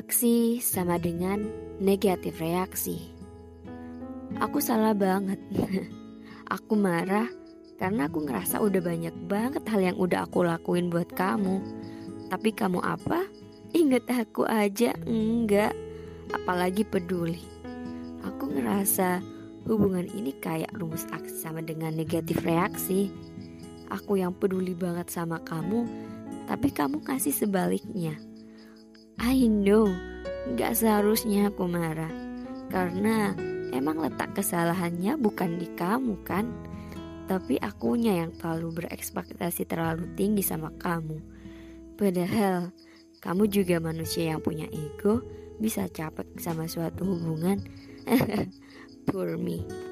Aksi sama dengan negatif reaksi. Aku salah banget. aku marah karena aku ngerasa udah banyak banget hal yang udah aku lakuin buat kamu. Tapi kamu apa? Ingat aku aja? Enggak. Apalagi peduli. Aku ngerasa hubungan ini kayak rumus aksi sama dengan negatif reaksi. Aku yang peduli banget sama kamu, tapi kamu kasih sebaliknya. I know, gak seharusnya aku marah. Karena emang letak kesalahannya bukan di kamu kan? Tapi akunya yang terlalu berekspektasi terlalu tinggi sama kamu. Padahal kamu juga manusia yang punya ego, bisa capek sama suatu hubungan. Poor me.